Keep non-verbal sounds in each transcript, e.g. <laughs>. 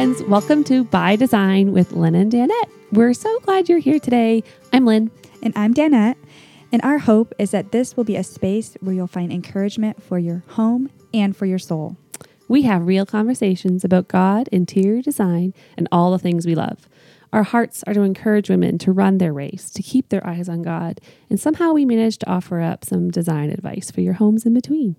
friends. Welcome to By Design with Lynn and Danette. We're so glad you're here today. I'm Lynn. And I'm Danette. And our hope is that this will be a space where you'll find encouragement for your home and for your soul. We have real conversations about God, interior design, and all the things we love. Our hearts are to encourage women to run their race, to keep their eyes on God, and somehow we manage to offer up some design advice for your homes in between.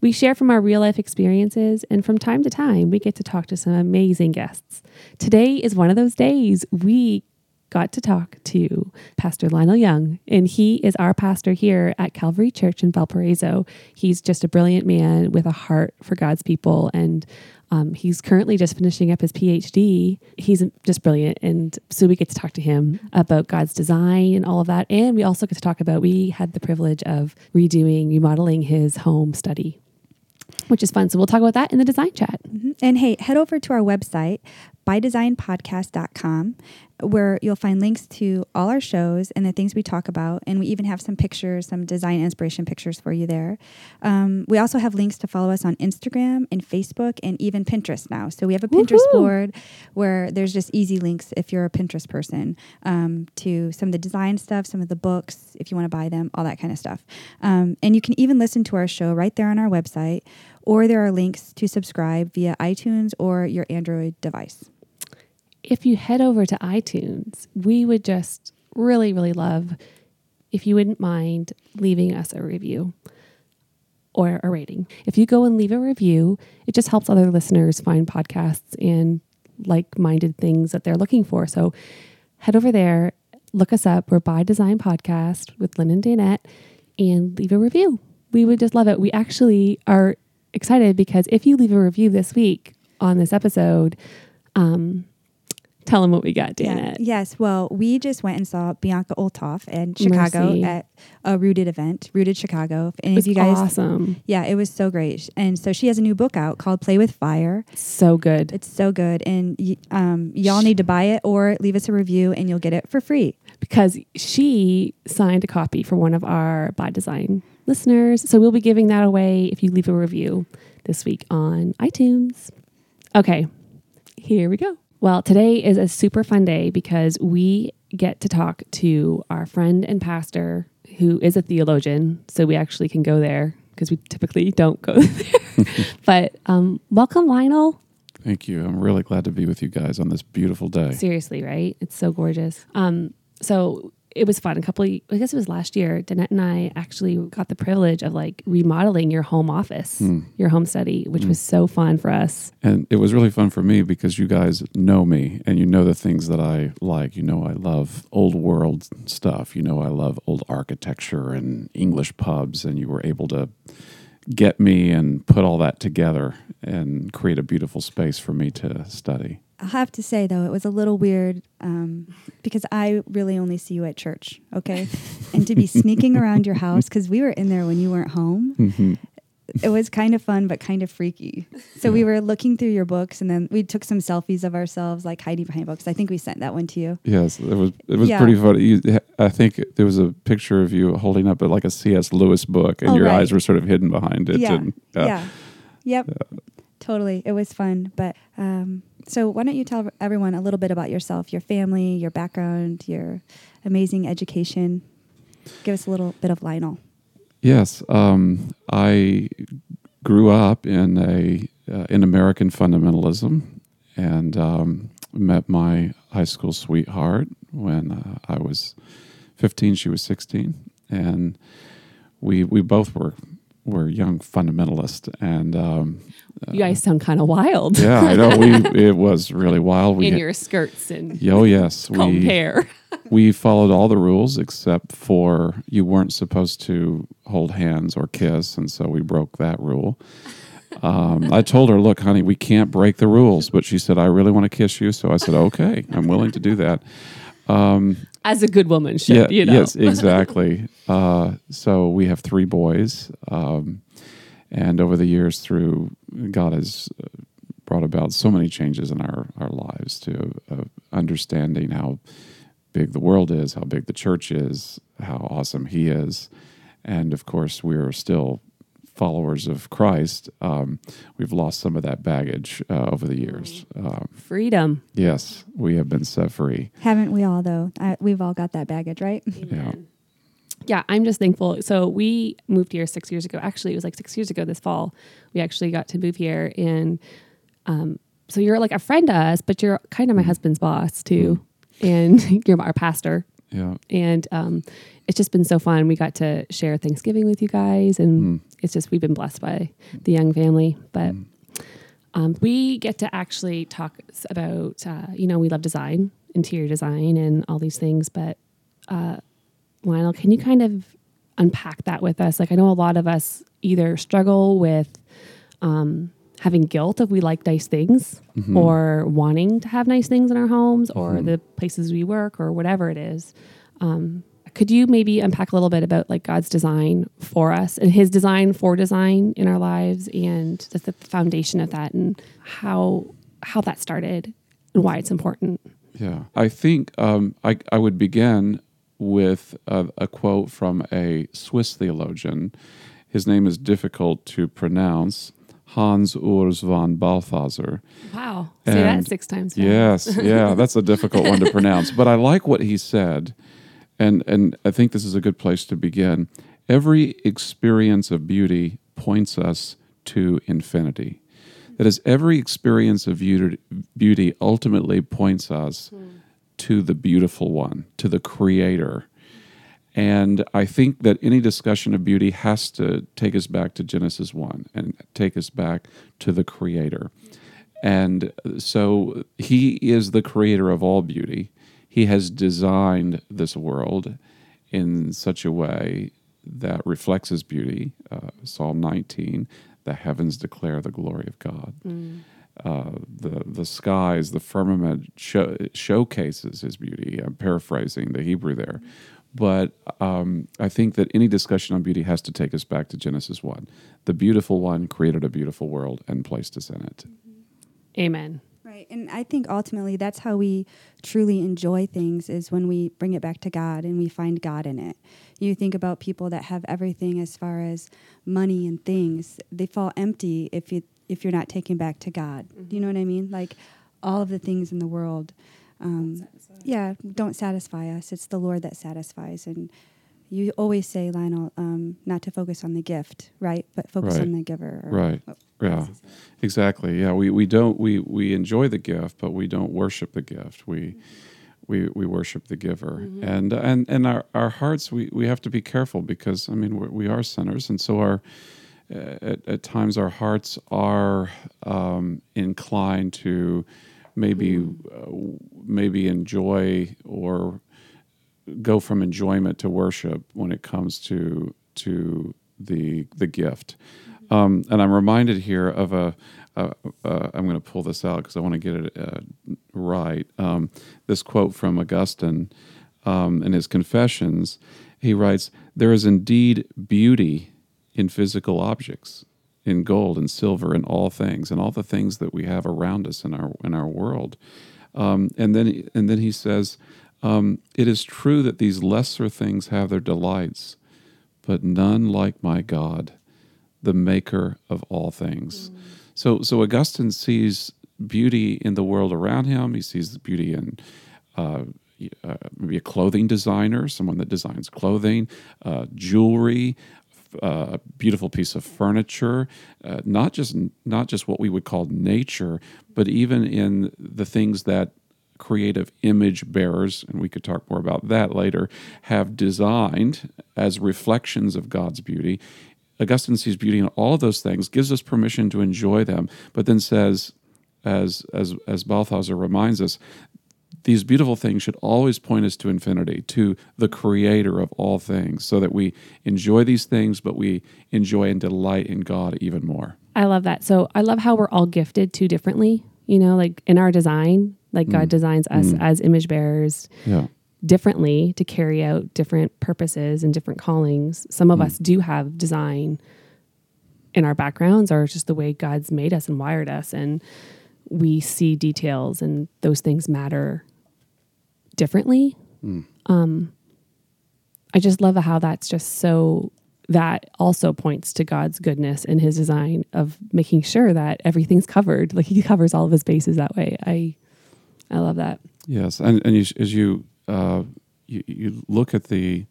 We share from our real life experiences, and from time to time, we get to talk to some amazing guests. Today is one of those days we got to talk to Pastor Lionel Young, and he is our pastor here at Calvary Church in Valparaiso. He's just a brilliant man with a heart for God's people, and um, he's currently just finishing up his PhD. He's just brilliant, and so we get to talk to him about God's design and all of that. And we also get to talk about we had the privilege of redoing, remodeling his home study which is fun. So we'll talk about that in the design chat. Mm-hmm. And hey, head over to our website, bydesignpodcast.com, where you'll find links to all our shows and the things we talk about. And we even have some pictures, some design inspiration pictures for you there. Um, we also have links to follow us on Instagram and Facebook and even Pinterest now. So we have a Pinterest board where there's just easy links if you're a Pinterest person um, to some of the design stuff, some of the books, if you want to buy them, all that kind of stuff. Um, and you can even listen to our show right there on our website or there are links to subscribe via iTunes or your Android device if you head over to iTunes, we would just really, really love if you wouldn't mind leaving us a review or a rating. If you go and leave a review, it just helps other listeners find podcasts and like minded things that they're looking for. So head over there, look us up. We're By Design Podcast with Lynn and Danette and leave a review. We would just love it. We actually are excited because if you leave a review this week on this episode, um, Tell them what we got, Danette. Yeah. Yes. Well, we just went and saw Bianca Olthoff in Chicago Mercy. at a Rooted event, Rooted Chicago. If any of you guys, awesome. Yeah, it was so great. And so she has a new book out called Play with Fire. So good. It's so good, and um, y'all need to buy it or leave us a review, and you'll get it for free. Because she signed a copy for one of our By Design listeners, so we'll be giving that away if you leave a review this week on iTunes. Okay, here we go. Well, today is a super fun day because we get to talk to our friend and pastor who is a theologian. So we actually can go there because we typically don't go <laughs> there. <laughs> but um, welcome, Lionel. Thank you. I'm really glad to be with you guys on this beautiful day. Seriously, right? It's so gorgeous. Um, so it was fun. A couple, of, I guess it was last year. Danette and I actually got the privilege of like remodeling your home office, mm. your home study, which mm. was so fun for us. And it was really fun for me because you guys know me and you know the things that I like. You know, I love old world stuff. You know, I love old architecture and English pubs, and you were able to get me and put all that together and create a beautiful space for me to study. I'll have to say though, it was a little weird um, because I really only see you at church, okay? and to be sneaking around your house because we were in there when you weren't home. Mm-hmm. It was kind of fun, but kind of freaky. So yeah. we were looking through your books, and then we took some selfies of ourselves, like hiding behind books. I think we sent that one to you. Yes, it was. It was yeah. pretty funny. You, I think there was a picture of you holding up like a C.S. Lewis book, and oh, your right. eyes were sort of hidden behind it. Yeah, and, yeah. yeah. Yep. Totally. It was fun. But um, so, why don't you tell everyone a little bit about yourself, your family, your background, your amazing education? Give us a little bit of Lionel. Yes. Um, I grew up in a uh, in American fundamentalism and um, met my high school sweetheart when uh, I was 15. She was 16. And we, we both were were young fundamentalists, and um, you guys sound kind of wild. yeah, I know. We <laughs> it was really wild. We in your skirts and oh yes, we hair. <laughs> we followed all the rules except for you weren't supposed to hold hands or kiss, and so we broke that rule. Um, I told her, "Look, honey, we can't break the rules," but she said, "I really want to kiss you," so I said, "Okay, I'm willing to do that." Um, As a good woman should, yeah, you know. Yes, <laughs> exactly. uh, so we have three boys. Um, and over the years, through God has uh, brought about so many changes in our, our lives to uh, understanding how big the world is, how big the church is, how awesome He is. And of course, we're still followers of Christ, um, we've lost some of that baggage uh, over the years. Um, Freedom. yes, we have been set free. Haven't we all though? I, we've all got that baggage, right? Amen. Yeah, I'm just thankful. So we moved here six years ago. Actually, it was like six years ago this fall. We actually got to move here, and um, so you're like a friend to us, but you're kind of my husband's boss too, and <laughs> you're our pastor. Yeah, And um, it's just been so fun. We got to share Thanksgiving with you guys, and it's just we've been blessed by the young family. But um, we get to actually talk about, uh, you know, we love design, interior design, and all these things. But uh, Lionel, can you kind of unpack that with us? Like, I know a lot of us either struggle with um, having guilt if we like nice things, or wanting to have nice things in our homes, or the places we work, or whatever it is. Um, could you maybe unpack a little bit about like God's design for us and His design for design in our lives, and just the foundation of that, and how how that started and why it's important? yeah. I think um, I, I would begin with a, a quote from a Swiss theologian. His name is difficult to pronounce. Hans Urs von Balthasar. Wow, say that six times. fast. Yes, yeah, that's a difficult one to pronounce, but I like what he said, and and I think this is a good place to begin. Every experience of beauty points us to infinity. That is, every experience of beauty, beauty ultimately points us hmm. To the beautiful one, to the Creator. And I think that any discussion of beauty has to take us back to Genesis 1 and take us back to the Creator. And so he is the creator of all beauty. He has designed this world in such a way that reflects his beauty. Uh, Psalm 19, the heavens declare the glory of God. Uh, the the skies, the firmament show, showcases his beauty. I'm paraphrasing the Hebrew there, but um, I think that any discussion on beauty has to take us back to Genesis one. The beautiful one created a beautiful world and placed us in it. Amen. Right. And I think ultimately that's how we truly enjoy things is when we bring it back to God and we find God in it. You think about people that have everything as far as money and things, they fall empty if you if you're not taken back to God. Do you know what I mean? Like all of the things in the world um, yeah, don't satisfy us. It's the Lord that satisfies. And you always say, Lionel, um, not to focus on the gift, right? But focus Right. on the giver. or- Right. oh, Yeah. what is it? Exactly. Yeah. We, we don't we, we enjoy the gift, but we don't worship the gift. We we, we worship the giver, and and and our, our hearts we, we have to be careful because I mean we're, we are sinners, and so our at, at times our hearts are um, inclined to maybe uh, maybe enjoy or go from enjoyment to worship when it comes to to the the gift. Um, and I'm reminded here of a. Uh, uh, I'm going to pull this out because I want to get it uh, right. Um, this quote from Augustine um, in his Confessions. He writes, "There is indeed beauty in physical objects, in gold and silver, and all things, and all the things that we have around us in our in our world." Um, and then and then he says, um, "It is true that these lesser things have their delights, but none like my God, the Maker of all things." So so Augustine sees beauty in the world around him. He sees the beauty in uh, uh, maybe a clothing designer, someone that designs clothing, uh, jewelry, uh, a beautiful piece of furniture, uh, not just not just what we would call nature, but even in the things that creative image bearers, and we could talk more about that later, have designed as reflections of God's beauty. Augustine sees beauty in all those things, gives us permission to enjoy them, but then says, as as as Balthasar reminds us, these beautiful things should always point us to infinity, to the creator of all things, so that we enjoy these things, but we enjoy and delight in God even more. I love that. So I love how we're all gifted too differently. You know, like in our design, like God mm. designs us mm. as image bearers Yeah. differently to carry out different purposes and different callings. Some of mm. us do have design in our backgrounds or it's just the way God's made us and wired us and we see details and those things matter differently. Um I just love how that's just so that also points to God's goodness in his design of making sure that everything's covered. Like he covers all of his bases that way. I I love that. Yes, and and you, as you, uh, you you look at the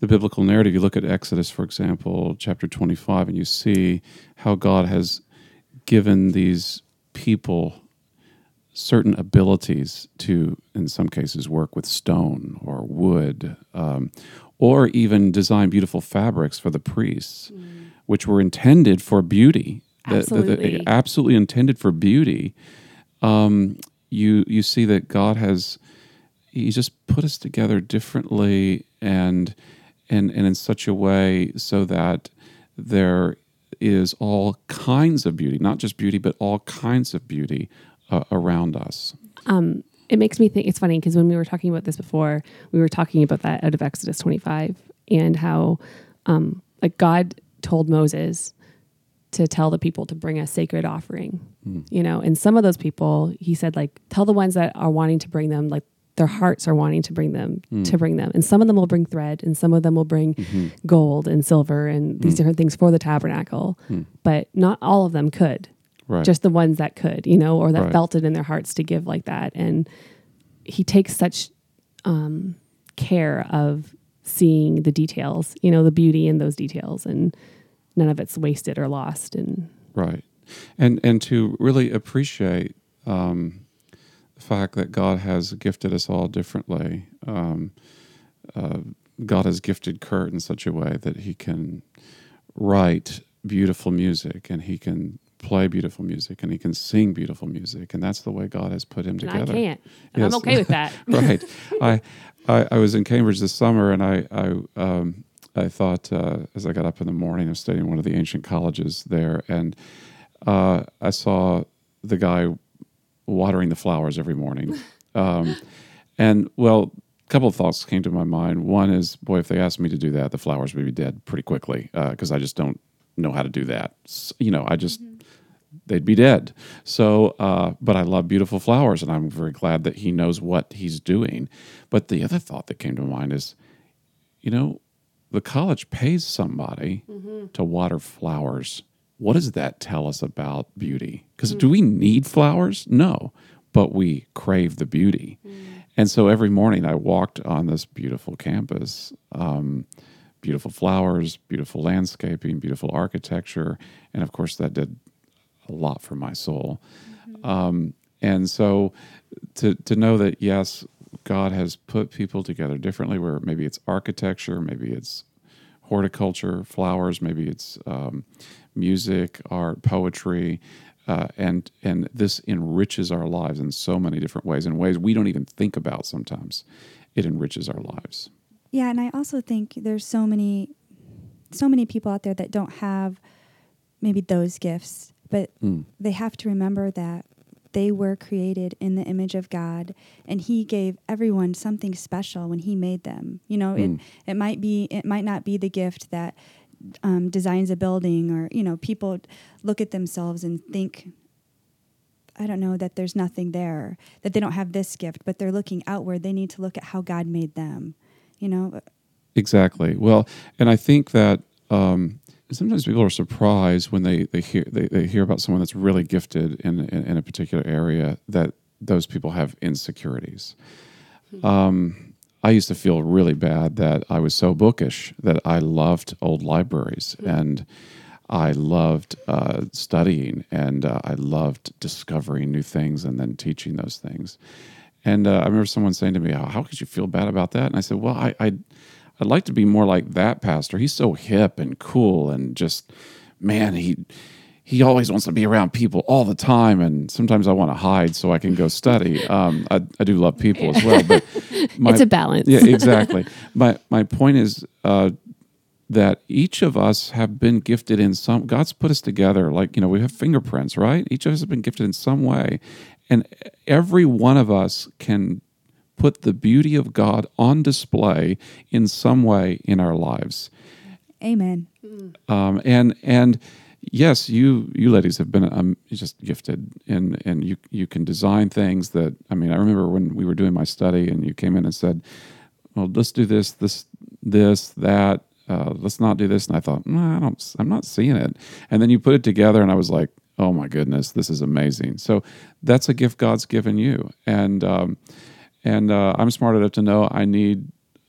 the biblical narrative, you look at Exodus, for example, chapter twenty five, and you see how God has given these people certain abilities to, in some cases, work with stone or wood, um, or even design beautiful fabrics for the priests, mm. which were intended for beauty. Absolutely, the, the, absolutely intended for beauty. Um, you you see that God has He just put us together differently and and and in such a way so that there is all kinds of beauty, not just beauty, but all kinds of beauty uh, around us. Um, it makes me think it's funny because when we were talking about this before, we were talking about that out of Exodus 25 and how, um, like, God told Moses to tell the people to bring a sacred offering, mm. you know, and some of those people, he said, like, tell the ones that are wanting to bring them, like, their hearts are wanting to bring them mm. to bring them and some of them will bring thread and some of them will bring mm-hmm. gold and silver and these mm. different things for the tabernacle mm. but not all of them could right. just the ones that could, you know, or that right. felt it in their hearts to give like that. And he takes such um, care of seeing the details, you know, the beauty in those details, and none of it's wasted or lost. And right, and and to really appreciate um, fact that God has gifted us all differently. Um, uh, God has gifted Kurt in such a way that he can write beautiful music and he can play beautiful music and he can sing beautiful music and that's the way God has put him together. I can't. Yes. I'm okay with that. <laughs> right. I, I, I was in Cambridge this summer and I I um, I thought uh, as I got up in the morning, I was studying one of the ancient colleges there, and uh, I saw the guy watering the flowers every morning. <laughs> Um, and well, a couple of thoughts came to my mind. One is, boy, if they asked me to do that, the flowers would be dead pretty quickly because uh, I just don't know how to do that. So, you know, I just mm-hmm they'd be dead. So, uh, but I love beautiful flowers, and I'm very glad that he knows what he's doing. But the other thought that came to mind is, you know, the college pays somebody mm-hmm. to water flowers. What does that tell us about beauty? Because mm-hmm. do we need flowers? No, but we crave the beauty. Mm-hmm. And so every morning I walked on this beautiful campus. Um, beautiful flowers, beautiful landscaping, beautiful architecture, and of course that did a lot for my soul. Mm-hmm. Um, and so to to know that yes, God has put people together differently. Where maybe it's architecture, maybe it's horticulture, flowers, maybe it's um, music, art, poetry. Uh, and and this enriches our lives in so many different ways, in ways we don't even think about. Sometimes, it enriches our lives. Yeah, and I also think there's so many, so many people out there that don't have maybe those gifts but mm. they have to remember that they were created in the image of God and he gave everyone something special when he made them. You know, mm. it it might be it might not be the gift that um, designs a building or you know people look at themselves and think I don't know that there's nothing there that they don't have this gift but they're looking outward they need to look at how God made them you know exactly well and I think that um, sometimes people are surprised when they, they hear they, they hear about someone that's really gifted in, in, in a particular area that those people have insecurities. Hmm. Um, I used to feel really bad that I was so bookish that I loved old libraries hmm. and I loved uh, studying and uh, I loved discovering new things and then teaching those things. And uh, I remember someone saying to me, "How could you feel bad about that?" And I said, "Well, I, I I'd like to be more like that pastor. He's so hip and cool and just man, he he always wants to be around people all the time, and sometimes I want to hide so I can go study. Um, I, I do love people as well, but <laughs> my, it's a balance. yeah, <laughs> exactly. my my point is uh, that each of us have been gifted in some. God's put us together, like you know, we have fingerprints, right? Each of us have been gifted in some way, and every one of us can put the beauty of God on display in some way in our lives. Amen. Um, and and yes, you you ladies have been um, just gifted, and and you you can design things that I mean. I remember when we were doing my study, and you came in and said, "Well, let's do this, this, this, that." uh, let's not do this. And I thought, no, I don't, I'm not seeing it. And then you put it together, and I was like, oh my goodness, this is amazing. So that's a gift God's given you, and um, and uh, I'm smart enough to know I need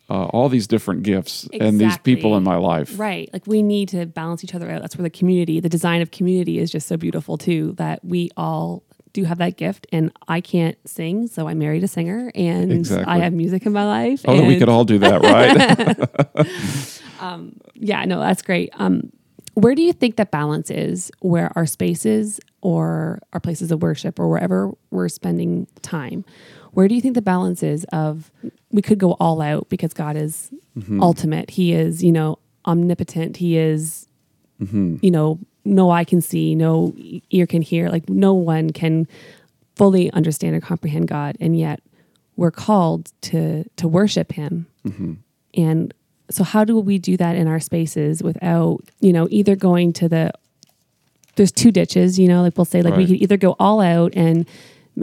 uh, all these different gifts and these people in my life. Right. Like we need to balance each other out. That's where the community, the design of community is just so beautiful too, that we all do have that gift. And I can't sing, so I married a singer and Exactly. I have music in my life. Oh, we could all do that, right? <laughs> <laughs> Yeah, no, that's great. Um, where do you think that balance is where our spaces or our places of worship or wherever we're spending time? Where do you think the balance is of we could go all out because God is mm-hmm. ultimate. He is, you know, omnipotent. He is, mm-hmm. you know, no eye can see, no ear can hear. Like no one can fully understand or comprehend God, and yet we're called to to worship Him. Mm-hmm. And so, how do we do that in our spaces without, you know, either going to the there's two ditches, you know, like we'll say, like we could either go all out and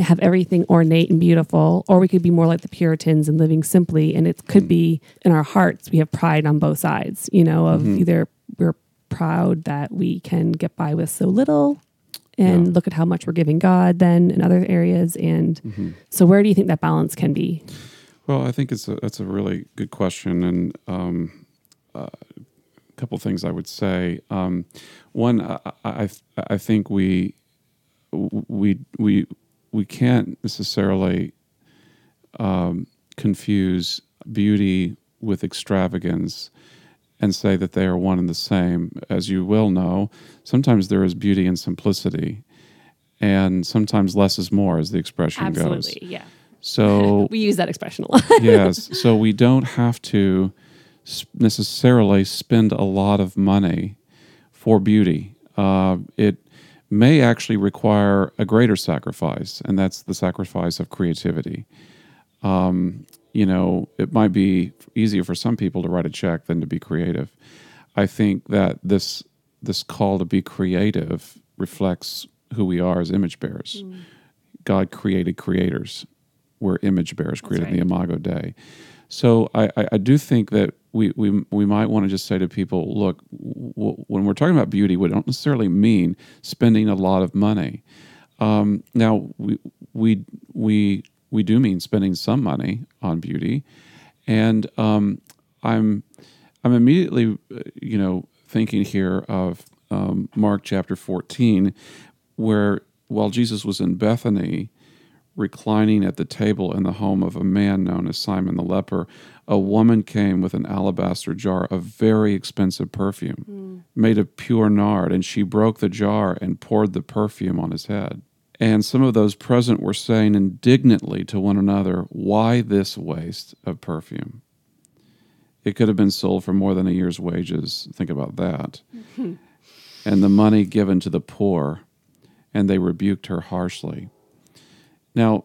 have everything ornate and beautiful, or we could be more like the Puritans and living simply. And it could be in our hearts, we have pride on both sides, you know, of either we're proud that we can get by with so little and Yeah. look at how much we're giving God then in other areas. And so, where do you think that balance can be? Well, I think it's a, that's a really good question, and um, uh, a couple things I would say. Um, one, I, I I think we we we we can't necessarily um, confuse beauty with extravagance and say that they are one and the same. As you will know, sometimes there is beauty in simplicity, and sometimes less is more, as the expression goes. Absolutely, yeah. So <laughs> We use that expression a lot. <laughs> yes. So we don't have to necessarily spend a lot of money for beauty. Uh, it may actually require a greater sacrifice, and that's the sacrifice of creativity. Um, you know, it might be easier for some people to write a check than to be creative. I think that this this call to be creative reflects who we are as image bearers. God created creators. We're image bearers created in the Imago Dei. So I, I, I do think that we, we, we might want to just say to people, look, w- when we're talking about beauty, we don't necessarily mean spending a lot of money. Um, now we, we, we, we do mean spending some money on beauty, and um, I'm I'm immediately uh, you know thinking here of um, Mark chapter 14, where while Jesus was in Bethany, reclining at the table in the home of a man known as Simon the leper, a woman came with an alabaster jar of very expensive perfume, mm. made of pure nard, and she broke the jar and poured the perfume on his head. And some of those present were saying indignantly to one another, Why this waste of perfume? It could have been sold for more than a year's wages. Think about that. <laughs> and the money given to the poor. And they rebuked her harshly. Now,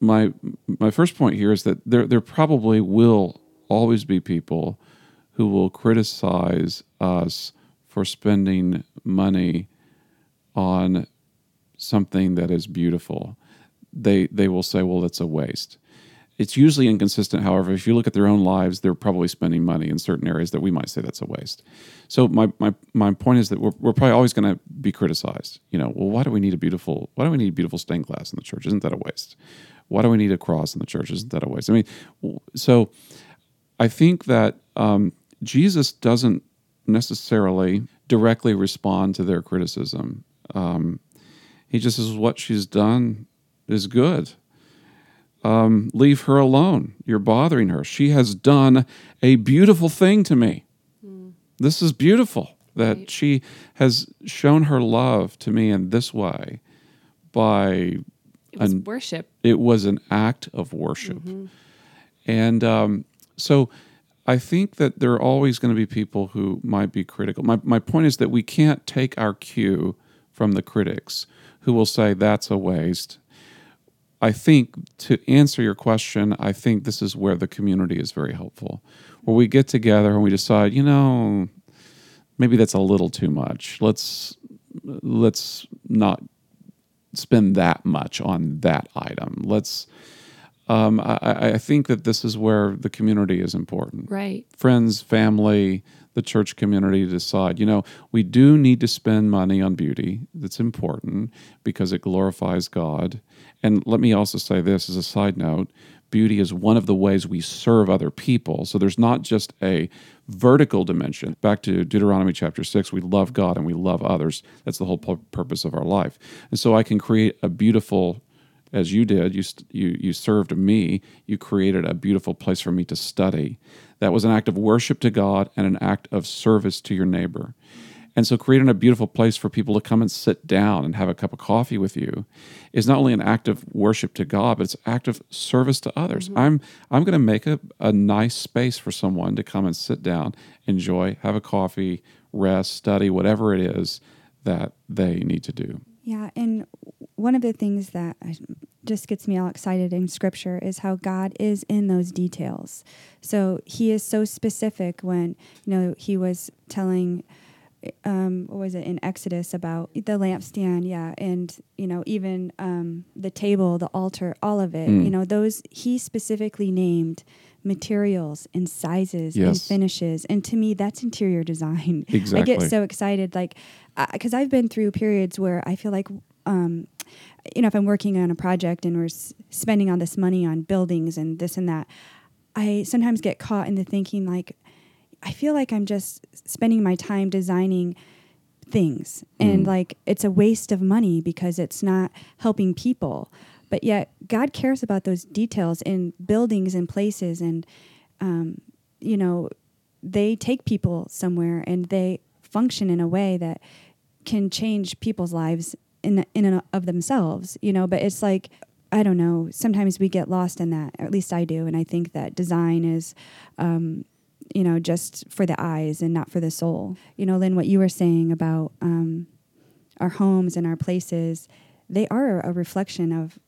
my my first point here is that there there probably will always be people who will criticize us for spending money on something that is beautiful. They they will say, "Well, it's a waste." It's usually inconsistent. However, if you look at their own lives, they're probably spending money in certain areas that we might say that's a waste. So my my, my point is that we're, we're probably always going to be criticized. You know, well, why do we need a beautiful why do we need beautiful stained glass in the church? Isn't that a waste? Why do we need a cross in the church? Isn't that a waste? I mean, so I think that um, Jesus doesn't necessarily directly respond to their criticism. Um, he just says, What she's done is good. Um, leave her alone. You're bothering her. She has done a beautiful thing to me. This is beautiful that Right. she has shown her love to me in this way by It was An- worship. it was an act of worship. And um, so I think that there are always going to be people who might be critical. My, my point is that we can't take our cue from the critics who will say that's a waste. I think to answer your question, I think this is where the community is very helpful, where we get together and we decide, you know, maybe that's a little too much. Let's let's not spend that much on that item. Let's um, I, I think that this is where the community is important. Right. Friends, family, the church community decide. You know, we do need to spend money on beauty. That's important because it glorifies God. And let me also say this as a side note beauty is one of the ways we serve other people. So there's not just a vertical dimension. Back to Deuteronomy chapter 6, we love God and we love others. That's the whole purpose of our life. And so I can create a beautiful as you did, you, you, you served me, you created a beautiful place for me to study. That was an act of worship to God and an act of service to your neighbor. And so, creating a beautiful place for people to come and sit down and have a cup of coffee with you is not only an act of worship to God, but it's an act of service to others. Mm-hmm. I'm I'm going to make a, a nice space for someone to come and sit down, enjoy, have a coffee, rest, study, whatever it is that they need to do. Yeah, and one of the things that just gets me all excited in scripture is how God is in those details. So he is so specific when, you know, he was telling um, what was it in Exodus about the lampstand, yeah, and you know even um, the table, the altar, all of it. Mm. You know those he specifically named materials and sizes yes. and finishes, and to me that's interior design. Exactly. <laughs> I get so excited, like because I've been through periods where I feel like um, you know, if I'm working on a project and we're s- spending all this money on buildings and this and that, I sometimes get caught in the thinking like, I feel like I'm just spending my time designing things mm. and like it's a waste of money because it's not helping people. But yet God cares about those details in buildings and places and, um, you know, they take people somewhere and they function in a way that can change people's lives in in and of themselves, you know. But it's like I don't know. Sometimes we get lost in that. at least I do, and I think that design is. Um, you know, just for the eyes and not for the soul. You know, Lynn, what you were saying about um, our homes and our places, they are a reflection of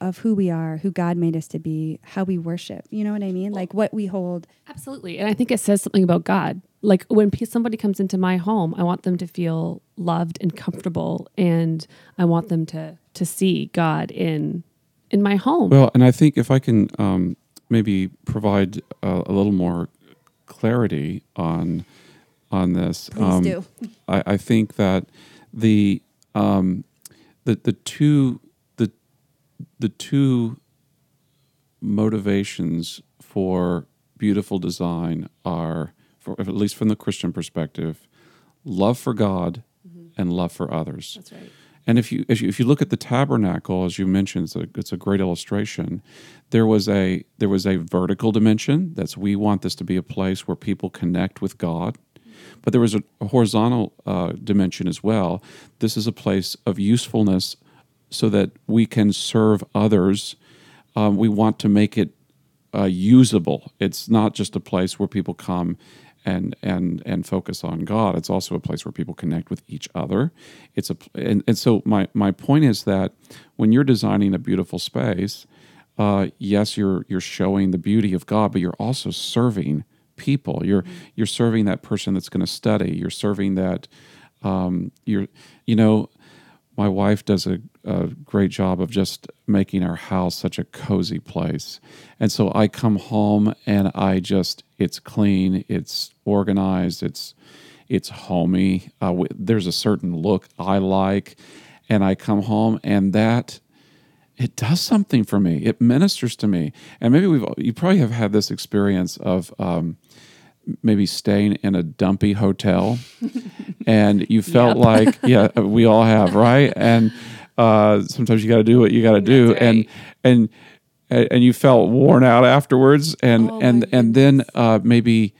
of who we are, who God made us to be, how we worship. You know what I mean? Well, like what we hold. Absolutely. And I think it says something about God. Like when somebody comes into my home, I want them to feel loved and comfortable and I want them to to see God in in my home. Well, and I think if I can um, maybe provide a, a, little more clarity on on this, Please um, do. <laughs> I, I, think that the um, the the two the the two motivations for beautiful design are, for, at least from the Christian perspective, love for God mm-hmm. and love for others. That's right. And if you, if you if you look at the tabernacle, as you mentioned, it's a, it's a great illustration. There was a there was a vertical dimension. That's we want this to be a place where people connect with God. But there was a, a horizontal uh, dimension as well. This is a place of usefulness so that we can serve others. Um, we want to make it uh, usable. It's not just a place where people come and and and focus on God. It's also a place where people connect with each other. It's a and, and so my my point is that when you're designing a beautiful space, uh, yes, you're you're showing the beauty of God, but you're also serving people. You're mm-hmm. you're serving that person that's going to study. You're serving that um, you're you know my wife does a, a, great job of just making our house such a cozy place. And so I come home and I just, it's clean, it's organized, it's, it's homey. Uh, w- there's a certain look I like. And I come home and that, it does something for me. It ministers to me. And maybe we've, you probably have had this experience of, um, maybe staying in a dumpy hotel <laughs> and you felt yep. like yeah we all have right and uh, sometimes you got to do what you got to do right. and and and you felt worn out afterwards and oh and and then uh, maybe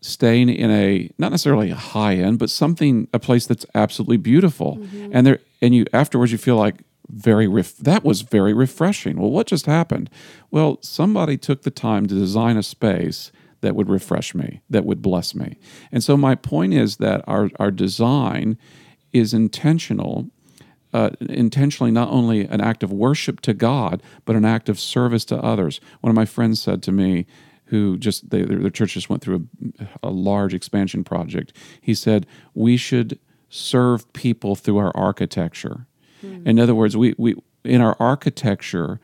staying in a not necessarily a high end but something a place that's absolutely beautiful mm-hmm. and there and you afterwards you feel like very ref- that was very refreshing well what just happened well somebody took the time to design a space that would refresh me, that would bless me. And so my point is that our, our design is intentional, uh, intentionally not only an act of worship to God, but an act of service to others. One of my friends said to me, who just they, their, their church just went through a, a large expansion project. He said we should serve people through our architecture. Mm. In other words, we, we in our architecture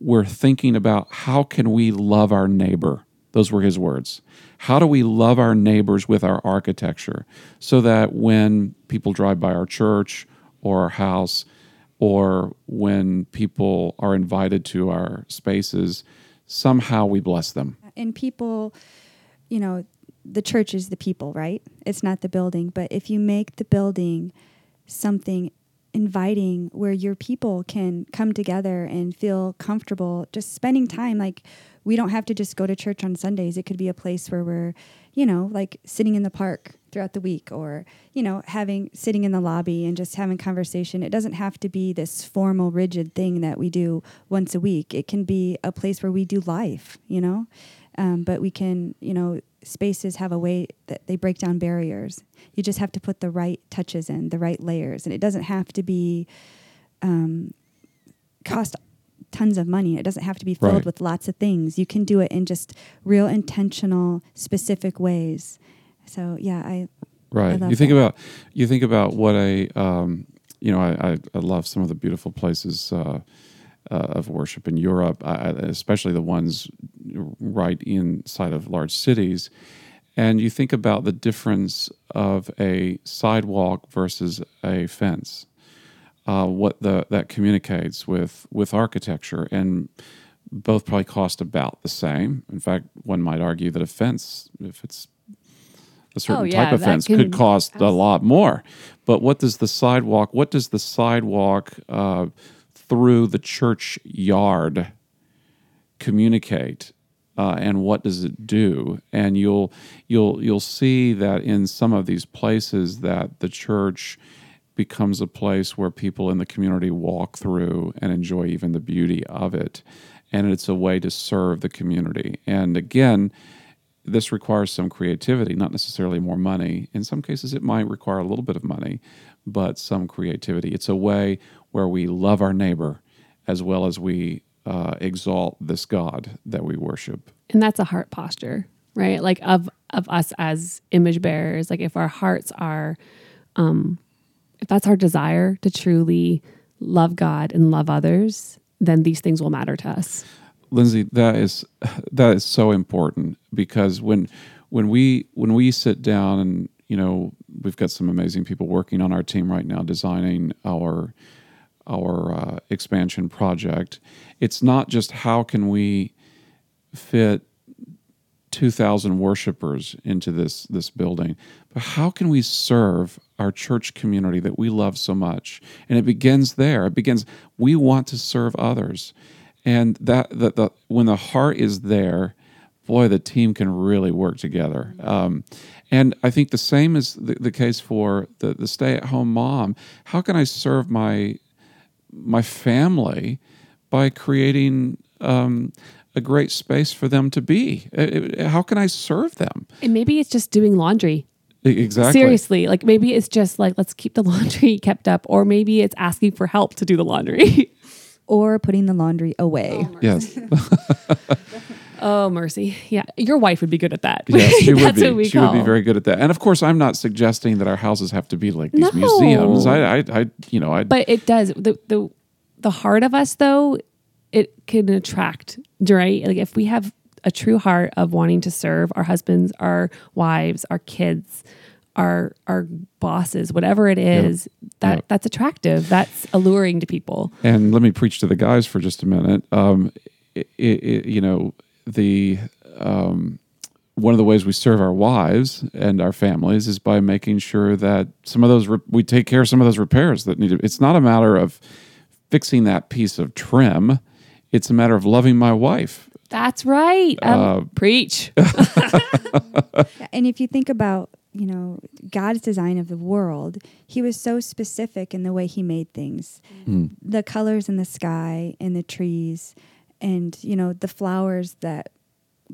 we're thinking about how can we love our neighbor. Those were his words. How do we love our neighbors with our architecture so that when people drive by our church or our house, or when people are invited to our spaces, somehow we bless them. And people, you know, the church is the people, right? It's not the building. But if you make the building something inviting where your people can come together and feel comfortable just spending time like we don't have to just go to church on Sundays. It could be a place where we're, you know, like sitting in the park throughout the week or, you know, having sitting in the lobby and just having conversation. It doesn't have to be this formal, rigid thing that we do once a week. It can be a place where we do life, you know? Um, but we can, you know, spaces have a way that they break down barriers. You just have to put the right touches in, the right layers. And it doesn't have to be um, cost tons of money. It doesn't have to be filled Right. with lots of things. You can do it in just real intentional, specific ways. So yeah, I Right. love You think that. about you think about what I um, you know I, I, I love some of the beautiful places uh, uh, of worship in Europe, I, I- especially the ones right inside of large cities. And you think about the difference of a sidewalk versus a fence, uh, what the that communicates with with architecture, and both probably cost about the same. In fact, one might argue that a fence, if it's a certain Oh, yeah, type of fence, can- could cost a lot more. But what does the sidewalk? What does the sidewalk uh, through the church yard communicate? Uh, and what does it do? And you'll you'll you'll see that in some of these places that the church becomes a place where people in the community walk through and enjoy even the beauty of it. And it's a way to serve the community. And again, this requires some creativity, not necessarily more money. In some cases, it might require a little bit of money, but some creativity. It's a way where we love our neighbor as well as we uh, exalt this God that we worship. and that's a heart posture right like of of us as image bearers like if our hearts are um if that's our desire to truly love god and love others then these things will matter to us Lindsay, that is <laughs> that is so important because when when we when we sit down and you know we've got some amazing people working on our team right now designing our our uh, expansion project. It's not just how can we fit 2000 worshipers into this this building but how can we serve our church community that we love so much? And it begins there. It begins we want to serve others. And that that the when the heart is there boy the team can really work together. Um, and i think the same is the, the case for the, the stay-at-home mom. How can i serve my my family by creating um, a great space for them to be. Uh, uh, How can I serve them? and maybe it's just doing laundry Exactly. seriously like maybe it's just like let's keep the <laughs> laundry kept up or maybe it's asking for help to do the laundry <laughs> or putting the laundry away. Yes. <laughs> oh mercy yeah your wife would be good at that Yes, she <laughs> would be. what we she call would be very good at that. And of course, I'm not suggesting that our houses have to be like these No. museums. I, I, I, you know, I. but it does the the the heart of us though it can attract right like if we have a true heart of wanting to serve our husbands our wives our kids our our bosses whatever it is that Yeah. that's attractive that's alluring to people and let me preach to the guys for just a minute. Um, it, it, you know, the um, one of the ways we serve our wives and our families is by making sure that some of those re- we take care of some of those repairs that need to. It's not a matter of fixing that piece of trim; it's a matter of loving my wife. that's right um, Uh, preach <laughs> And if you think about, you know, God's design of the world, he was so specific in the way he made things. Mm. The colors in the sky and the trees and, you know, the flowers that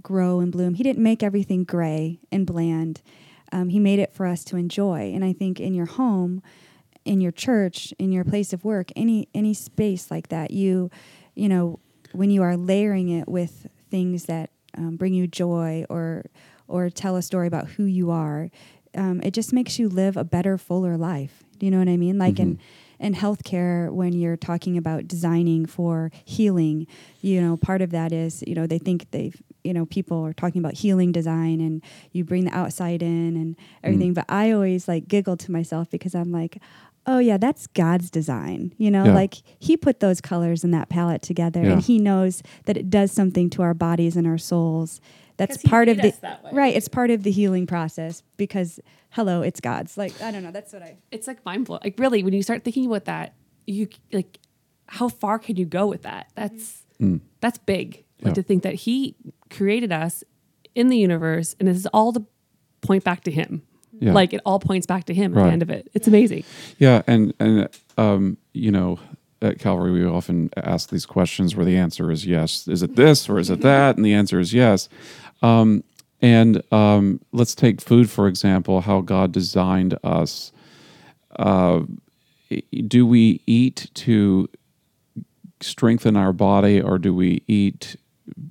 grow and bloom. He didn't make everything gray and bland. Um, he made it for us to enjoy. And I think in your home, in your church, in your place of work, any any space like that, you, you know, when you are layering it with things that um, bring you joy or or tell a story about who you are, um, it just makes you live a better, fuller life. Do you know what I mean? Like, and in healthcare when you're talking about designing for healing. You know, part of that is you know they think they've you know people are talking about healing design and you bring the outside in and everything. Mm. But I always like giggle to myself because I'm like. Oh yeah, that's God's design. You know, Yeah. like he put those colors in that palette together Yeah. and he knows that it does something to our bodies and our souls. That's 'Cause he part of the us that way. right. It's part of the healing process because hello, it's God's. Like I don't know. That's what I. it's like mind blowing. Like really, when you start thinking about that, you like how far can you go with that? That's Mm. that's big. Like Yeah. to think that he created us in the universe, and this is all to point back to him. Yeah. Like it all points back to him at the end of it. It's amazing. Yeah, and and um, you know, at Calvary we often ask these questions where the answer is yes. Is it this or is it that? And the answer is yes. Um, and um, let's take food for example. How God designed us. Uh, do we eat to strengthen our body, or do we eat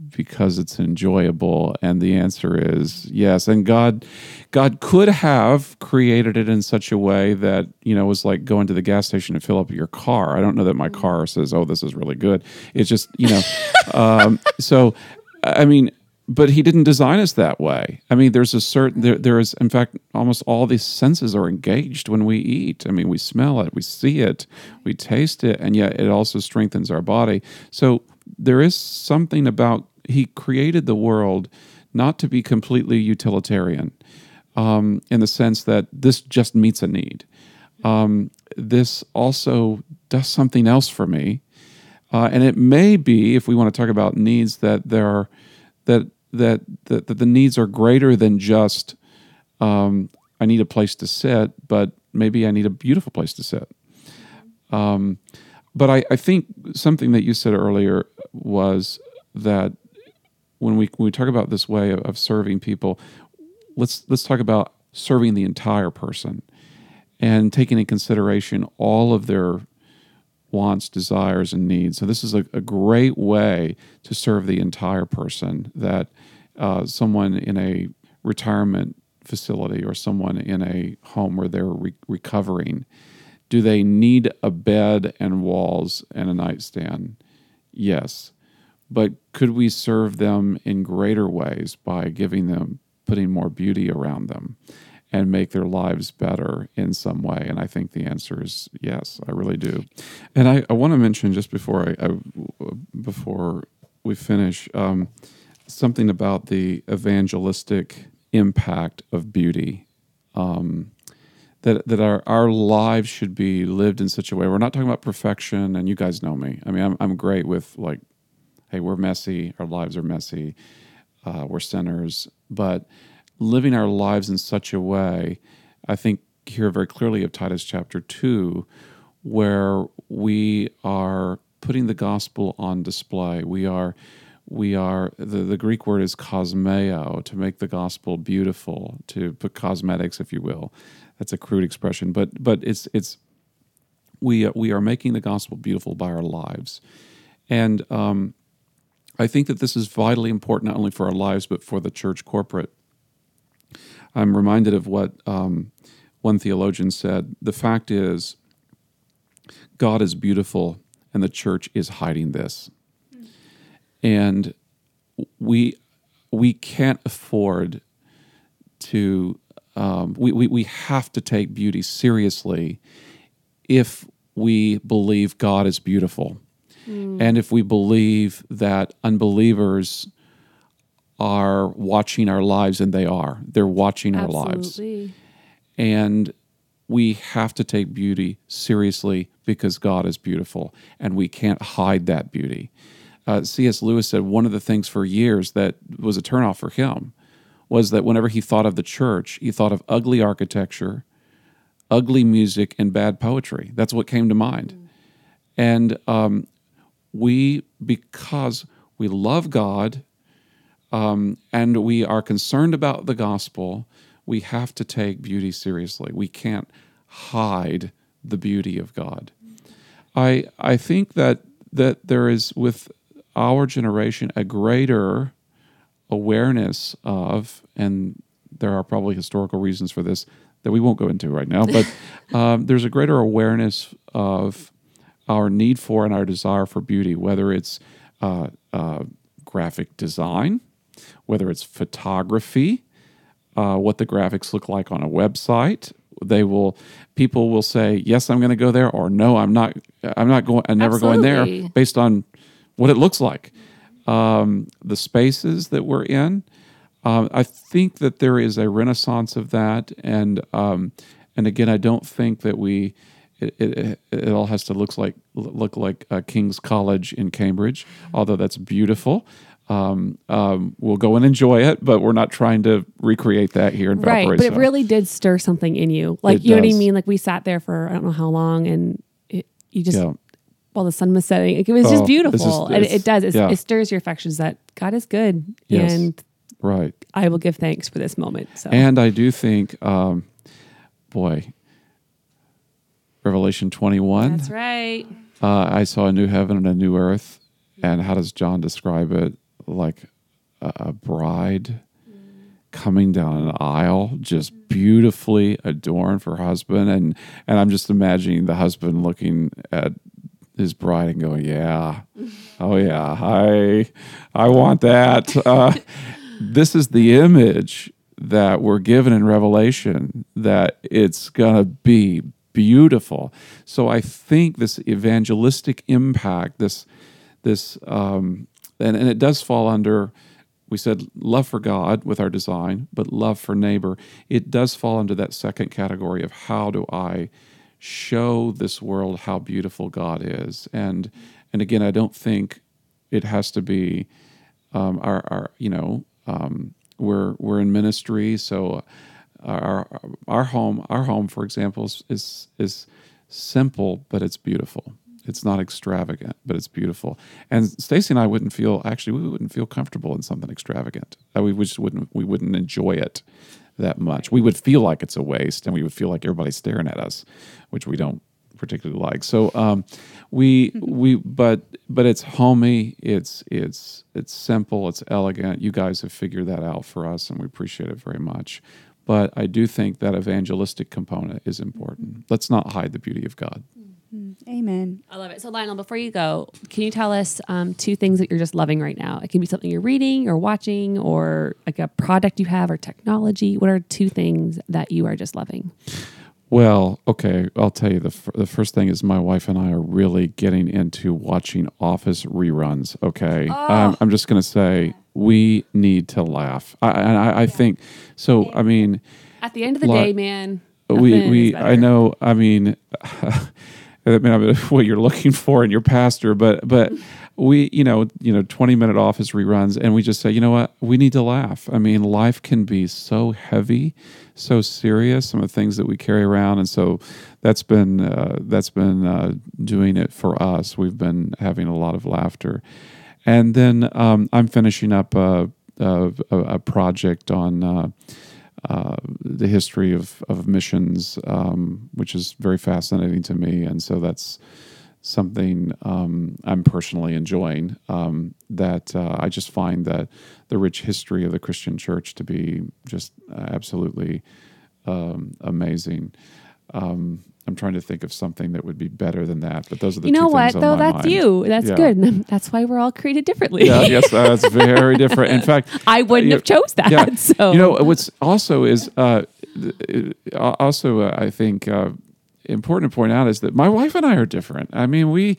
because it's enjoyable? And the answer is yes. And God, God could have created it in such a way that you know it was like going to the gas station to fill up your car. I don't know that my car says, "Oh, this is really good." It's just you know. <laughs> um, so, I mean. But he didn't design us that way. I mean, there's a certain there. There is, in fact, almost all these senses are engaged when we eat. I mean, we smell it, we see it, we taste it, and yet it also strengthens our body. So there is something about he created the world not to be completely utilitarian um, in the sense that this just meets a need. Um, this also does something else for me. Uh, and it may be, if we want to talk about needs, that there are that that that, that the needs are greater than just um, I need a place to sit, but maybe I need a beautiful place to sit. Um, but I, I think something that you said earlier was that when we when we talk about this way of, of serving people, let's let's talk about serving the entire person and taking in consideration all of their wants, desires, and needs. So this is a, a great way to serve the entire person. That uh, someone in a retirement facility or someone in a home where they're re- recovering, do they need a bed and walls and a nightstand? Yes. But could we serve them in greater ways by giving them, putting more beauty around them? And make their lives better in some way? And I think the answer is yes, I really do. And I, I want to mention just before I, I before we finish um, something about the evangelistic impact of beauty. Um, that, that our, our lives should be lived in such a way. We're not talking about perfection, and you guys know me. I mean, I'm, I'm great with like, hey, we're messy, our lives are messy, uh, we're sinners, but living our lives in such a way, I think here very clearly of Titus chapter 2, where we are putting the gospel on display. We are, we are the, the Greek word is cosmeo, to make the gospel beautiful, to put cosmetics, if you will. That's a crude expression, but but it's it's we we are making the gospel beautiful by our lives, and um, I think that this is vitally important not only for our lives but for the church corporate. I'm reminded of what um, one theologian said. The fact is, God is beautiful, and the church is hiding this. And we we can't afford to um, we, we we have to take beauty seriously if we believe God is beautiful, and if we believe that unbelievers are watching our lives, and they are. They're watching our lives. And we have to take beauty seriously because God is beautiful and we can't hide that beauty. Uh, C.S. Lewis said one of the things for years that was a turnoff for him was that whenever he thought of the church, he thought of ugly architecture, ugly music, and bad poetry. That's what came to mind. And um, we, because we love God um, and we are concerned about the gospel, we have to take beauty seriously. We can't hide the beauty of God. I I think that that there is with our generation a greater awareness of, and there are probably historical reasons for this, that we won't go into right now, but <laughs> um, there's a greater awareness of our need for and our desire for beauty, whether it's uh, uh, graphic design, whether it's photography, uh, what the graphics look like on a website. They will, people will say, "Yes, I'm going to go there," or "No, I'm not. I'm not going. I'm never going there," based on what it looks like, um, the spaces that we're in. Um, I think that there is a renaissance of that, and um, and again, I don't think that we it, it, it all has to look like look like uh, King's College in Cambridge, although that's beautiful. Um, um, we'll go and enjoy it, but we're not trying to recreate that here in right but it really did stir something in you like It you know what i mean like we sat there for i don't know how long and it, you just Yeah. while the sun was setting it was Oh, just beautiful just- and it, does it's, yeah. it stirs your affections that god is good Yes. and right. i will give thanks for this moment so And I do think, um, boy, Revelation 21. that's right Uh, I saw a new heaven and a new earth. And how does John describe it? Like a, a bride coming down an aisle, just beautifully adorned for husband. And, and I'm just imagining the husband looking at his bride and going, "Yeah, oh yeah, I, I want that." <laughs> Uh, this is the image that we're given in Revelation that it's gonna be beautiful. So I think this evangelistic impact, this, this, um, and, and it does fall under. We said love for God with our design, but love for neighbor. It does fall under that second category of how do I show this world how beautiful God is. And and again, I don't think it has to be um, our, our you know um, we're we're in ministry, so our our home our home, for example, is is, is simple, but it's beautiful. It's not extravagant, but it's beautiful. And Stacy and I wouldn't feel actually we wouldn't feel comfortable in something extravagant. Uh, We just wouldn't we wouldn't enjoy it that much. We would feel like it's a waste, and we would feel like everybody's staring at us, which we don't particularly like. So um, we <laughs> we but but it's homey. It's it's it's simple. It's elegant. You guys have figured that out for us, and we appreciate it very much. But I do think that evangelistic component is important. Let's not hide the beauty of God. Amen. I love it. So, Lionel, before you go, can you tell us um, two things that you're just loving right now? It can be something you're reading or watching, or like a product you have, or technology. What are two things that you are just loving? Well, okay, I'll tell you the f- the first thing is my wife and I are really getting into watching Office reruns. Okay, um, I'm just gonna say we need to laugh. I I, I think so. I mean, At the end of the Lot- day, man, we we is I know. I mean, <laughs> I may not be <laughs> what you're looking for in your pastor, but but we, you know, you know, 20 minute office reruns, and we just say, you know what, we need to laugh. I mean, life can be so heavy, so serious. Some of the things that we carry around, and so that's been uh, that's been uh, doing it for us. We've been having a lot of laughter, and then um, I'm finishing up a, a, a project on. Uh, uh, the history of, of missions, um, which is very fascinating to me. And so that's something um, I'm personally enjoying. Um, that uh, I just find that the rich history of the Christian church to be just absolutely um, amazing. Um, I'm trying to think of something that would be better than that, but those are the You know two what, though? That's mind. you. That's Yeah. good. <laughs> That's why we're all created differently. Yeah, yes, that's very different. In fact, <laughs> I wouldn't you- have chose that. yeah. <laughs> So You know what's also is uh, uh, also uh, I think uh, important to point out is that my wife and I are different. I mean, we.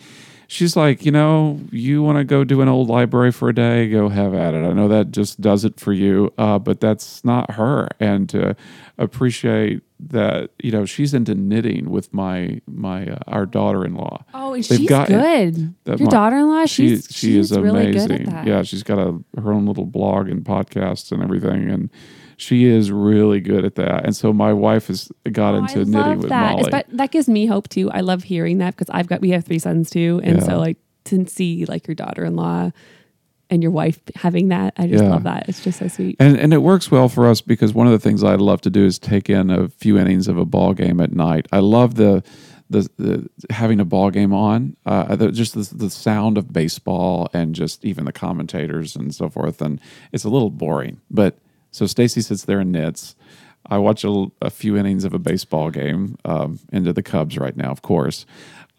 She's like, you know, you want to go do an old library for a day, go have at it. I know that just does it for you, uh, but that's not her. And to appreciate that, you know, she's into knitting with my my uh, our daughter-in-law. Oh, and They've she's got- good. Your daughter-in-law, she she's she she's is really amazing. that. Yeah, she's got a her own little blog and podcast and everything, and she is really good at that. And so my wife has got Oh, into I knitting with that. Molly. It's- that gives me hope too. I love hearing that because I've got we have three sons too, and Yeah. so like to see like your daughter-in-law and your wife having that, I just Yeah. love that. It's just so sweet. and and it works well for us because one of the things I love to do is take in a few innings of a ball game at night. I love the the, the having a ball game on, uh, the, just the, the sound of baseball and just even the commentators and so forth. And it's a little boring, but so Stacy sits there and knits. I watch a, a few innings of a baseball game um, into the Cubs right now, of course,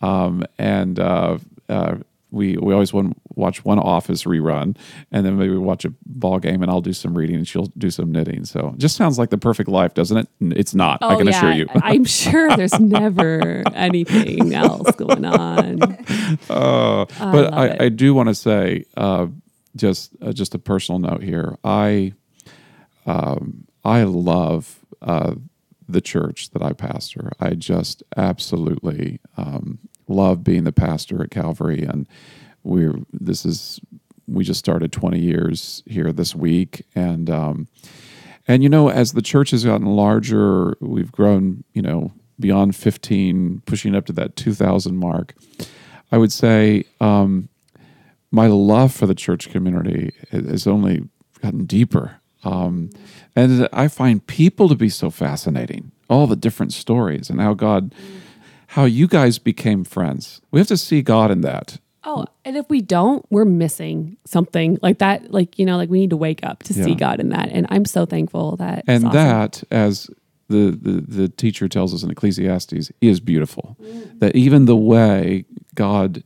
um, and uh, uh, we we always want watch one Office rerun, and then maybe watch a ball game, and I'll do some reading, and she'll do some knitting. So just sounds like the perfect life, doesn't it? It's not. I can assure you. I'm sure there's never <laughs> anything else going on. Uh, <laughs> I but love I. I do want to say, uh, just uh, just a personal note here. I um, I love uh, the church that I pastor. I just absolutely um, love being the pastor at Calvary, and we're this is we just started 20 years here this week, and um, and you know as the church has gotten larger, we've grown you know beyond 15, pushing up to that 2,000 mark. I would say um, my love for the church community has only gotten deeper. Um, and I find people to be so fascinating, all the different stories and how God, how you guys became friends. We have to see God in that. Oh, and if we don't, we're missing something like that. Like, you know, like we need to wake up to see God in that. And I'm so thankful that. And awesome. that, as the, the, the teacher tells us in Ecclesiastes, is beautiful. That even the way God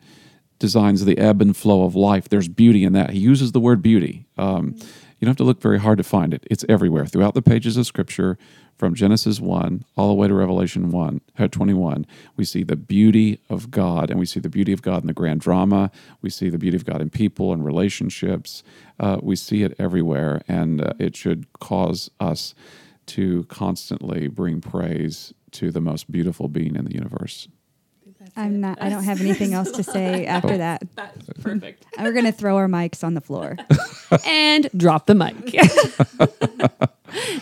designs the ebb and flow of life, there's beauty in that. He uses the word beauty. Um, you don't have to look very hard to find it. It's everywhere throughout the pages of Scripture, from Genesis 1 all the way to Revelation 1, uh, 21. We see the beauty of God, and we see the beauty of God in the grand drama. We see the beauty of God in people and relationships. Uh, we see it everywhere, and uh, it should cause us to constantly bring praise to the most beautiful being in the universe. I'm not. I don't have anything <laughs> else to say after that. That's perfect. <laughs> We're gonna throw our mics on the floor. <laughs> and drop the mic.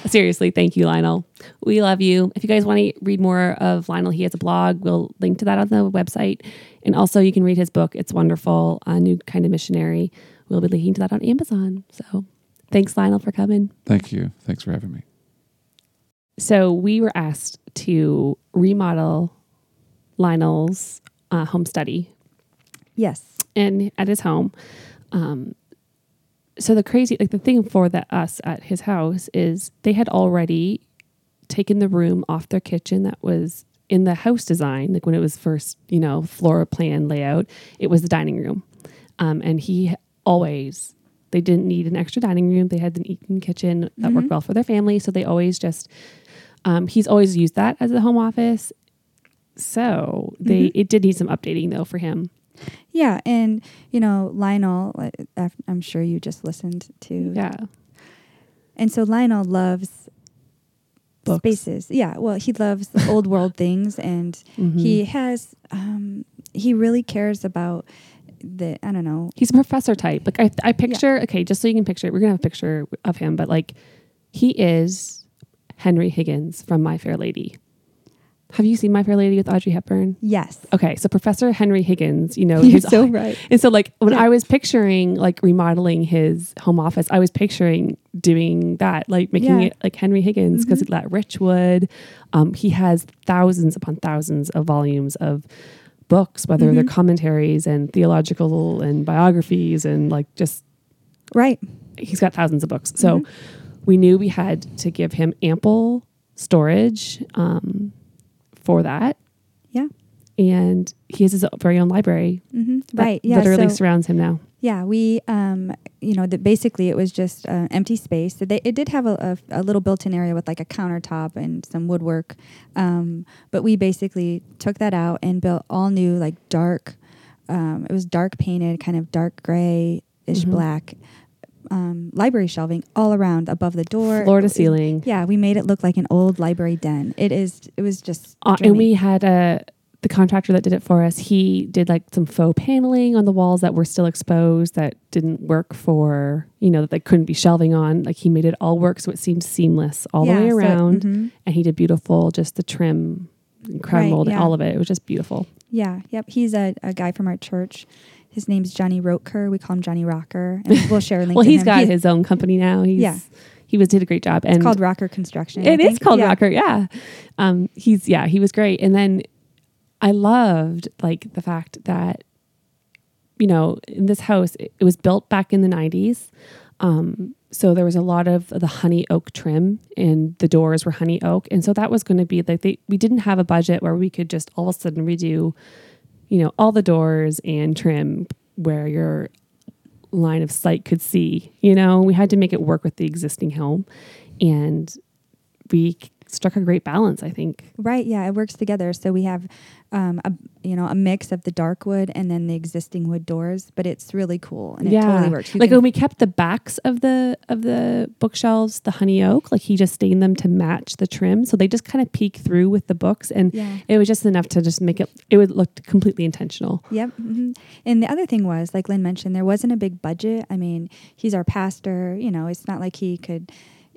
Seriously, thank you, Lionel. We love you. If you guys want to read more of Lionel, he has a blog. We'll link to that on the website. And also, you can read his book. It's wonderful, A New Kind of Missionary. We'll be linking to that on Amazon. So thanks, Lionel, for coming. Thank you. Thanks for having me. So we were asked to remodel Lionel's uh, home study Yes. and at his home. Um, so the crazy, like the thing for the us at his house is they had already taken the room off their kitchen that was in the house design, like when it was first, you know, floor plan layout. It was the dining room, um, and he always they didn't need an extra dining room. They had an eating kitchen that worked well for their family, so they always just um, he's always used that as a home office. So they it did need some updating though for him. Yeah, and you know Lionel. uh, I'm sure you just listened to. Yeah. And so Lionel loves Books. spaces. Yeah. Well, he loves old world things, and Mm-hmm. he has. Um, he really cares about the. I don't know. He's a professor type. Like I, I picture. Okay, just so you can picture it, we're gonna have a picture of him. But like, he is Henry Higgins from My Fair Lady. Have you seen My Fair Lady with Audrey Hepburn? Yes. Okay, so Professor Henry Higgins, you know, his so right. And so, like, when Yeah. I was picturing like remodeling his home office, I was picturing doing that, like making Yeah. it like Henry Higgins because that Richwood. Um, he has thousands upon thousands of volumes of books, whether they're commentaries and theological and biographies, and like just Right. he's got thousands of books. So we knew we had to give him ample storage um, for that. Yeah. And he has his very own library hmm that Right. Yeah. literally so- surrounds him now. Yeah, we, um, you know, that basically it was just uh, empty space. So they, it did have a, a, a little built-in area with like a countertop and some woodwork, um, but we basically took that out and built all new, like dark. Um, it was dark painted, kind of dark gray ish Mhm. black. Um, library shelving all around above the door, Floor to It- ceiling. Yeah, we made it look like an old library den. It is. It was just. Uh, and we had a the contractor that did it for us. He did like some faux paneling on the walls that were still exposed that didn't work for you know that they couldn't be shelving on. Like he made it all work so it seemed seamless all Yeah, the way so- around. mhm. And he did beautiful, just the trim, and crown Right, mold, yeah. all of it. It was just beautiful. Yeah, yep. He's a, a guy from our church. His name's Johnny Roker. We call him Johnny Rocker, <laughs> and we'll share a link. well, he's him. got He's- his own company now. He's, Yeah. he was did a great job. And It's called Rocker Construction. It is called Yeah. Rocker, yeah. Um, he's yeah, he was great. And then I loved like the fact that you know in this house it, it was built back in the '90s. Um, so there was a lot of the honey oak trim and the doors were honey oak and so that was going to be like they, we didn't have a budget where we could just all of a sudden redo you know all the doors and trim where your line of sight could see you know? We had to make it work with the existing home and we struck a great balance i think Right. Yeah, it works together. So we have, um, a you know, a mix of the dark wood and then the existing wood doors, but it's really cool and it totally works. You like when we kept the backs of the of the bookshelves the honey oak like he just stained them to match the trim so they just kind of peek through with the books and yeah. it was just enough to just make it it would look completely intentional Yep. hmm And the other thing was, like Lynn mentioned, there wasn't a big budget. I mean, he's our pastor. You know, it's not like he could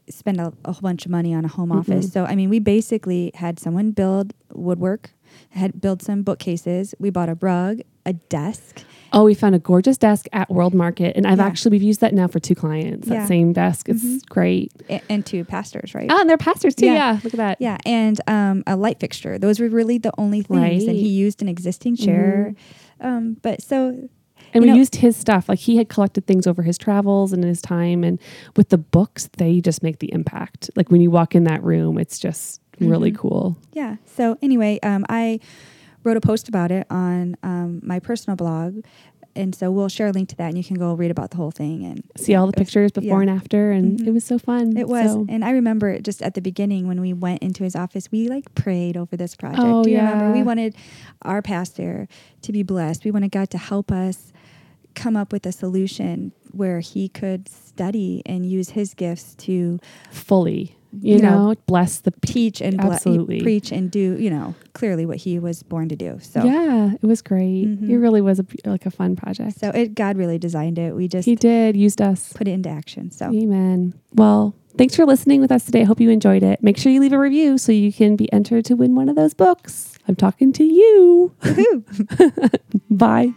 spend a, a whole bunch of money on a home office. Mhm. So, I mean, we basically had someone build woodwork, had build some bookcases. We bought a rug, a desk. oh we found a gorgeous desk at world market and i've Yeah. actually we've used that now for two clients Yeah. that same desk it's Mhm. great a- And two pastors, right? oh and they're pastors too Yeah. yeah, look at that Yeah, and um, a light fixture. Those were really the only things. And he used an existing chair. Um, but so and You we know- used his stuff like he had collected things over his travels and his time and with the books they just make the impact like when you walk in that room it's just really Mhm. cool Yeah. So anyway, um, I wrote a post about it on um, my personal blog, and so we'll share a link to that, and you can go read about the whole thing and see all the was- pictures before yeah. and after and Mhm. it was so fun It was, So- and I remember just at the beginning when we went into his office, we like prayed over this project. Oh, Do you remember? We wanted our pastor to be blessed. We wanted God to help us come up with a solution where he could study and use his gifts to fully you, You know, know, bless the teach and ble- Absolutely. preach and do, you know, clearly what he was born to do. So, yeah it was great Mhm. it really was a, like a fun project so it God really designed it. We just he did used us put it into action. So, amen well thanks for listening with us today i hope you enjoyed it make sure you leave a review so you can be entered to win one of those books i'm talking to you <laughs> bye